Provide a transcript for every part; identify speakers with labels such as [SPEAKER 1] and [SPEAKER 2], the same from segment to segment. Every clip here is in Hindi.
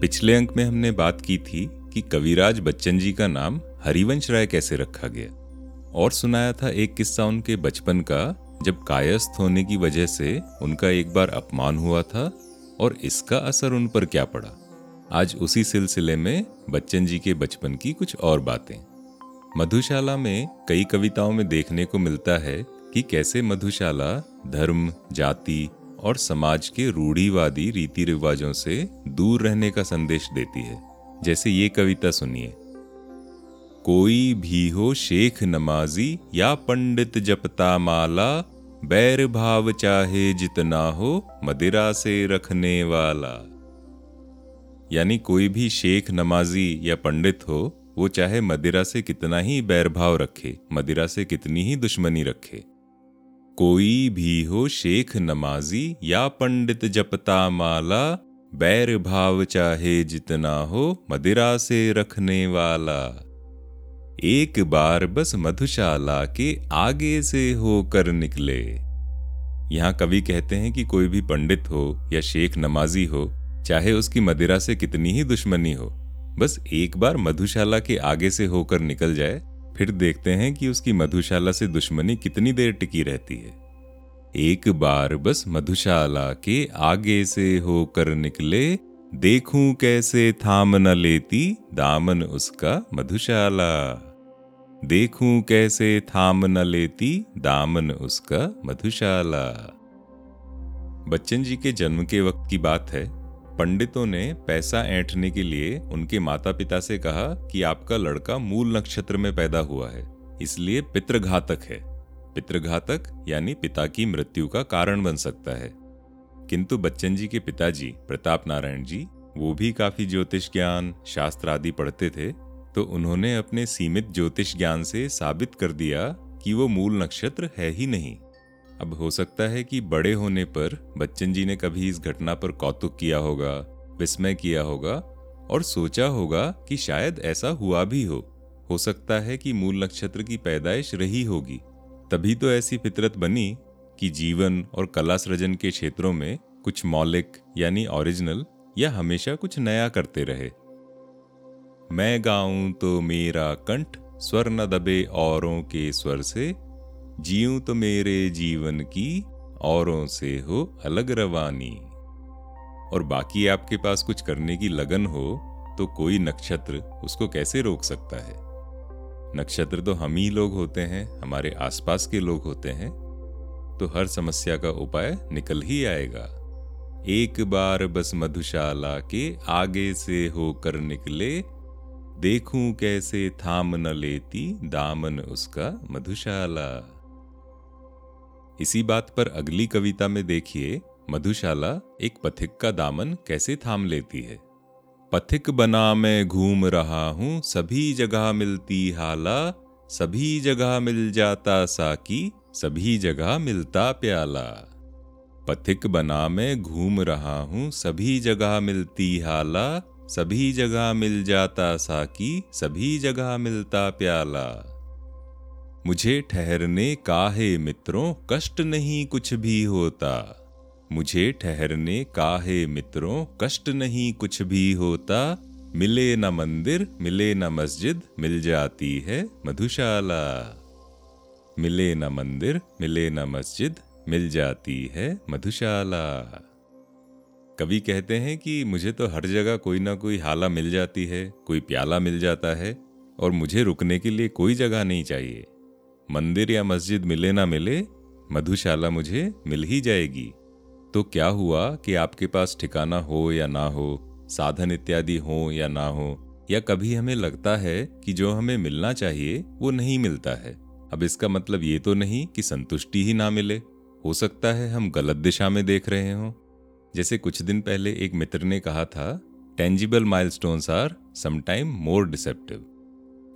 [SPEAKER 1] पिछले अंक में हमने बात की थी कि कविराज बच्चन जी का नाम हरिवंश राय कैसे रखा गया। और सुनाया था एक किस्सा उनके बचपन का, जब कायस्थ होने की वजह से उनका एक बार अपमान हुआ था और इसका असर उन पर क्या पड़ा। आज उसी सिलसिले में बच्चन जी के बचपन की कुछ और बातें। मधुशाला में कई कविताओं में देखने को मिलता है कि कैसे मधुशाला धर्म, जाति और समाज के रूढ़ीवादी रीति रिवाजों से दूर रहने का संदेश देती है। जैसे ये कविता सुनिए। कोई भी हो शेख नमाजी या पंडित जपता माला, बैर भाव चाहे जितना हो मदिरा से रखने वाला। यानी कोई भी शेख नमाजी या पंडित हो, वो चाहे मदिरा से कितना ही बैर भाव रखे, मदिरा से कितनी ही दुश्मनी रखे। कोई भी हो शेख नमाजी या पंडित जपता माला बैर भाव चाहे जितना हो मदिरा से रखने वाला। एक बार बस मधुशाला के आगे से होकर निकले। यहाँ कवि कहते हैं कि कोई भी पंडित हो या शेख नमाजी हो, चाहे उसकी मदिरा से कितनी ही दुश्मनी हो, बस एक बार मधुशाला के आगे से होकर निकल जाए फिर देखते हैं कि उसकी मधुशाला से दुश्मनी कितनी देर टिकी रहती है। एक बार बस मधुशाला के आगे से होकर निकले, देखूँ कैसे थाम न लेती दामन उसका मधुशाला। देखूँ कैसे थाम न लेती दामन उसका मधुशाला। बच्चन जी के जन्म के वक्त की बात है। पंडितों ने पैसा ऐंठने के लिए उनके माता पिता से कहा कि आपका लड़का मूल नक्षत्र में पैदा हुआ है, इसलिए पितृघातक है। पितृघातक यानी पिता की मृत्यु का कारण बन सकता है। किंतु बच्चन जी के पिताजी, प्रताप नारायण जी, वो भी काफ़ी ज्योतिष ज्ञान, शास्त्र आदि पढ़ते थे तो उन्होंने अपने सीमित ज्योतिष ज्ञान से साबित कर दिया कि वो मूल नक्षत्र है ही नहीं। अब हो सकता है कि बड़े होने पर बच्चन जी ने कभी इस घटना पर कौतुक किया होगा, विस्मय किया होगा और सोचा होगा कि शायद ऐसा हुआ भी हो। हो सकता है कि मूल नक्षत्र की पैदाइश रही होगी। तभी तो ऐसी फितरत बनी कि जीवन और कला सृजन के क्षेत्रों में कुछ मौलिक, यानी ओरिजिनल या हमेशा कुछ नया करते रहे। मैं गाऊं तो मेरा कंठ स्वर न दबे औरों के स्वर से जीव तो मेरे जीवन की औरों से हो अलग रवानी। और बाकी आपके पास कुछ करने की लगन हो तो कोई नक्षत्र उसको कैसे रोक सकता है? नक्षत्र तो हम ही लोग होते हैं, हमारे आसपास के लोग होते हैं। तो हर समस्या का उपाय निकल ही आएगा। एक बार बस मधुशाला के आगे से होकर निकले, देखूँ कैसे थाम न लेती दामन उसका मधुशाला। इसी बात पर अगली कविता में देखिए, मधुशाला एक पथिक का दामन कैसे थाम लेती है। पथिक बना मैं घूम रहा हूँ, सभी जगह मिलती हाला, सभी जगह मिल जाता साकी, सभी जगह मिलता प्याला। पथिक बना मैं घूम रहा हूँ, सभी जगह मिलती हाला, सभी जगह मिल जाता साकी, सभी जगह मिलता प्याला। मुझे ठहरने का है मित्रों, कष्ट नहीं कुछ भी होता। मुझे ठहरने का है मित्रों, कष्ट नहीं कुछ भी होता। मिले न मंदिर, मिले न मस्जिद, मिल जाती है मधुशाला। मिले न मंदिर, मिले न मस्जिद, मिल जाती है मधुशाला। कवि कहते हैं कि मुझे तो हर जगह कोई ना कोई हाला मिल जाती है, कोई प्याला मिल जाता है, और मुझे रुकने के लिए कोई जगह नहीं चाहिए। मंदिर या मस्जिद मिले ना मिले, मधुशाला मुझे मिल ही जाएगी। तो क्या हुआ कि आपके पास ठिकाना हो या ना हो, साधन इत्यादि हो या ना हो, या कभी हमें लगता है कि जो हमें मिलना चाहिए, वो नहीं मिलता है? अब इसका मतलब ये तो नहीं कि संतुष्टि ही ना मिले। हो सकता है हम गलत दिशा में देख रहे हों। जैसे कुछ दिन पहले एक मित्र ने कहा था tangible mile milestones are sometime more deceptive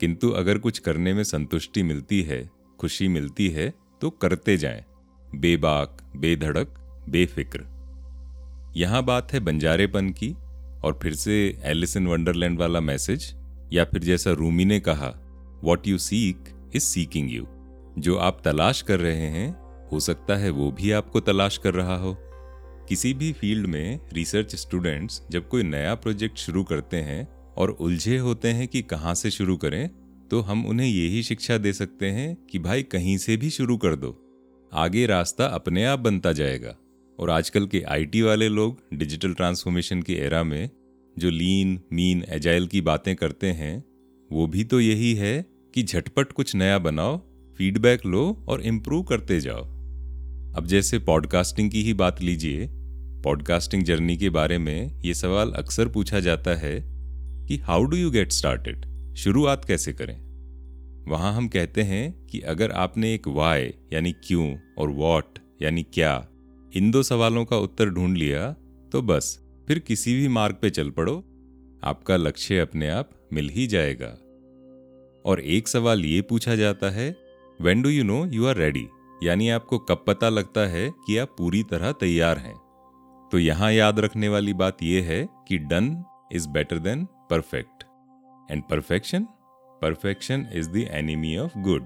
[SPEAKER 1] किंतु अगर कुछ करने में संतुष्टि मिलती है खुशी मिलती है तो करते जाएँ। बेबाक, बेधड़क, बेफिक्र। यहाँ बात है बंजारेपन की और फिर से एलिस इन वंडरलैंड वाला मैसेज, या फिर जैसा रूमी ने कहा what you seek is seeking you जो आप तलाश कर रहे हैं, हो सकता है वो भी आपको तलाश कर रहा हो। किसी भी फ़ील्ड में रिसर्च स्टूडेंट्स जब कोई नया प्रोजेक्ट शुरू करते हैं और उलझे होते हैं कि कहाँ से शुरू करें तो हम उन्हें यही शिक्षा दे सकते हैं कि भाई कहीं से भी शुरू कर दो। आगे रास्ता अपने आप बनता जाएगा। और आजकल के आईटी वाले लोग डिजिटल ट्रांसफॉर्मेशन की एरा में जो लीन, मीन, एजाइल की बातें करते हैं, वो भी तो यही है कि झटपट कुछ नया बनाओ, फीडबैक लो और इम्प्रूव करते जाओ। अब जैसे पॉडकास्टिंग की ही बात लीजिए, पॉडकास्टिंग जर्नी के बारे में ये सवाल अक्सर पूछा जाता है कि how do you get started शुरुआत कैसे करें? वहाँ हम कहते हैं कि अगर आपने एक वाई यानी क्यों, और वॉट यानी क्या, इन दो सवालों का उत्तर ढूंढ लिया तो बस, फिर किसी भी मार्ग पे चल पड़ो, आपका लक्ष्य अपने आप मिल ही जाएगा। और एक सवाल ये पूछा जाता है when do you know you are ready यानी आपको कब पता लगता है कि आप पूरी तरह तैयार हैं। तो यहाँ याद रखने वाली बात यह है कि done is better than perfect and perfection perfection is the enemy of good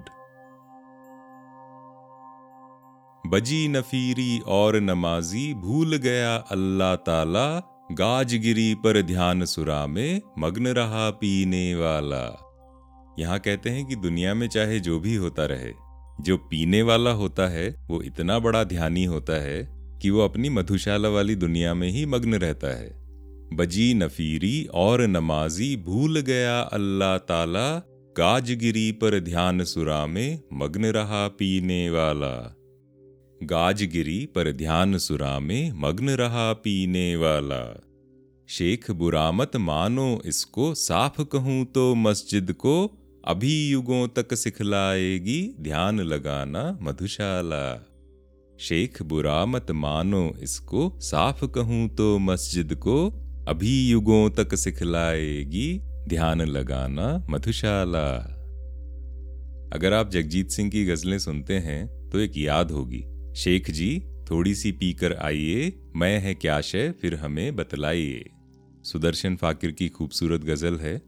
[SPEAKER 1] बजी नफीरी और नमाजी भूल गया अल्लाह ताला, गाजगिरी पर ध्यान सुरा में, मग्न रहा पीने वाला। यहाँ कहते हैं कि दुनिया में चाहे जो भी होता रहे, जो पीने वाला होता है, वो इतना बड़ा ध्यानी होता है कि वो अपनी मधुशाला वाली दुनिया में ही मग्न रहता है। बजी नफीरी और नमाजी भूल गया अल्लाह ताला, गाजगिरी पर ध्यान सुरा में मग्न रहा पीने वाला। गाजगिरी पर ध्यान सुरा में मग्न रहा पीने वाला। शेख बुरामत मानो इसको साफ़ कहूँ तो मस्जिद को अभी युगों तक सिखलाएगी ध्यान लगाना मधुशाला। शेख बुरामत मानो इसको साफ़ कहूँ तो मस्जिद को अभी युगों तक सिखलाएगी ध्यान लगाना मधुशाला। अगर आप जगजीत सिंह की गजलें सुनते हैं तो एक याद होगी। शेख जी थोड़ी सी पीकर आइए, मैं है क्या शय, फिर हमें बतलाइए। सुदर्शन फाकिर की खूबसूरत गज़ल है।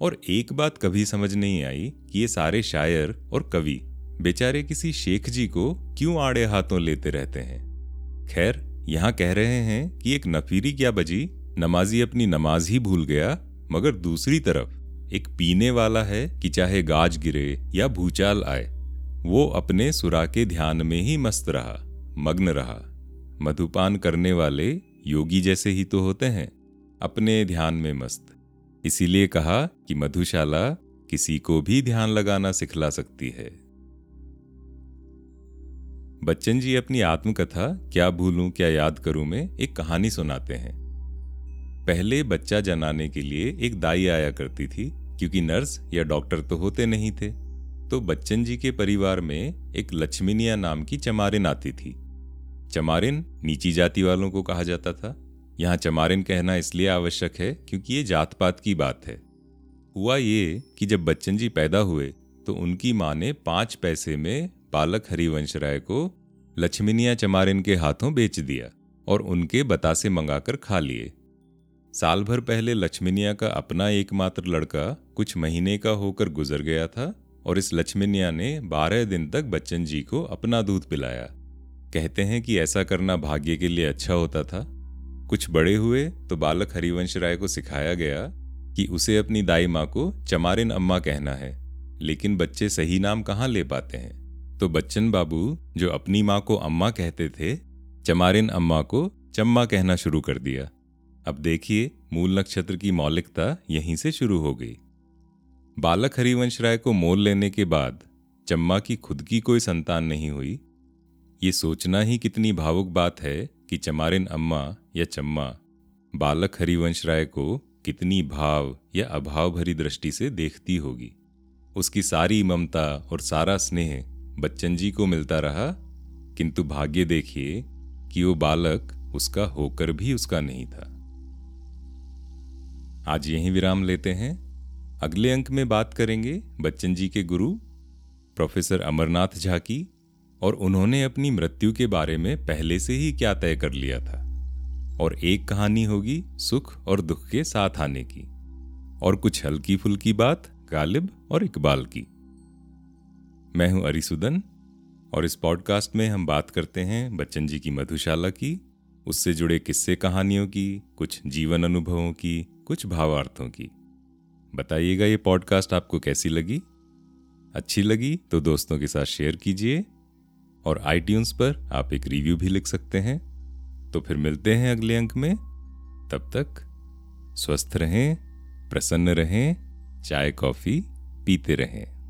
[SPEAKER 1] और एक बात कभी समझ नहीं आई कि ये सारे शायर और कवि, बेचारे किसी शेख जी को क्यों आड़े हाथों लेते रहते हैं? खैर, यहाँ कह रहे हैं कि एक नफीरी क्या बजी? नमाजी अपनी नमाज़ ही भूल गया, मगर दूसरी तरफ़, एक पीने वाला है कि चाहे गाज गिरे या भूचाल आए, वो अपने सुरा के ध्यान में ही मस्त रहा, मग्न रहा। मधुपान करने वाले योगी जैसे ही तो होते हैं, अपने ध्यान में मस्त। इसीलिए कहा कि मधुशाला किसी को भी ध्यान लगाना सिखला सकती है। बच्चन जी अपनी आत्मकथा, क्या भूलूं, क्या याद करूँ में एक कहानी सुनाते हैं। पहले बच्चा जनाने के लिए एक दाई आया करती थी, क्योंकि नर्स या डॉक्टर तो होते नहीं थे। तो बच्चन जी के परिवार में एक लक्ष्मीनिया नाम की चमारिन आती थी। चमारिन नीची जाति वालों को कहा जाता था। यहाँ चमारिन कहना इसलिए आवश्यक है, क्योंकि ये जात पात की बात है। हुआ ये कि जब बच्चन जी पैदा हुए तो उनकी माँ ने पाँच पैसे में बालक हरिवंश राय को लक्ष्मीनिया चमारिन के हाथों बेच दिया और उनके बतासे मंगाकर खा लिए। साल भर पहले लक्ष्मीनिया का अपना एकमात्र लड़का कुछ महीने का होकर गुजर गया था और इस लक्ष्मीनिया ने बारह दिन तक बच्चन जी को अपना दूध पिलाया। कहते हैं कि ऐसा करना भाग्य के लिए अच्छा होता था। कुछ बड़े हुए तो बालक हरिवंश राय को सिखाया गया कि उसे अपनी दाई माँ को चमारिन अम्मा कहना है, लेकिन बच्चे सही नाम कहाँ ले पाते हैं? तो बच्चन बाबू, जो अपनी माँ को अम्मा कहते थे, चमारिन अम्मा को चम्मा कहना शुरू कर दिया। अब देखिए, मूल नक्षत्र की मौलिकता यहीं से शुरू हो गई। बालक हरिवंश राय को मोल लेने के बाद चम्मा की खुद की कोई संतान नहीं हुई। ये सोचना ही कितनी भावुक बात है कि चमारिन अम्मा या चम्मा बालक हरिवंश राय को कितनी भाव या अभाव भरी दृष्टि से देखती होगी। उसकी सारी ममता और सारा स्नेह बच्चन जी को मिलता रहा, किंतु भाग्य देखिए कि वो बालक उसका होकर भी उसका नहीं था। आज यही विराम लेते हैं। अगले अंक में बात करेंगे बच्चन जी के गुरु, प्रोफेसर अमरनाथ झा की, और उन्होंने अपनी मृत्यु के बारे में पहले से ही क्या तय कर लिया था। और एक कहानी होगी सुख और दुख के साथ आने की। और कुछ हल्की फुल्की बात गालिब और इकबाल की। मैं हूँ अरिसुदन, और इस पॉडकास्ट में हम बात करते हैं बच्चन जी की मधुशाला की उससे जुड़े किस्से कहानियों की, कुछ जीवन अनुभवों की, कुछ भावार्थों की। बताइएगा ये पॉडकास्ट आपको कैसी लगी? अच्छी लगी तो दोस्तों के साथ शेयर कीजिए, और आईट्यून्स पर आप एक रिव्यू भी लिख सकते हैं। तो फिर मिलते हैं अगले अंक में। तब तक स्वस्थ रहें, प्रसन्न रहें, चाय, कॉफ़ी पीते रहें।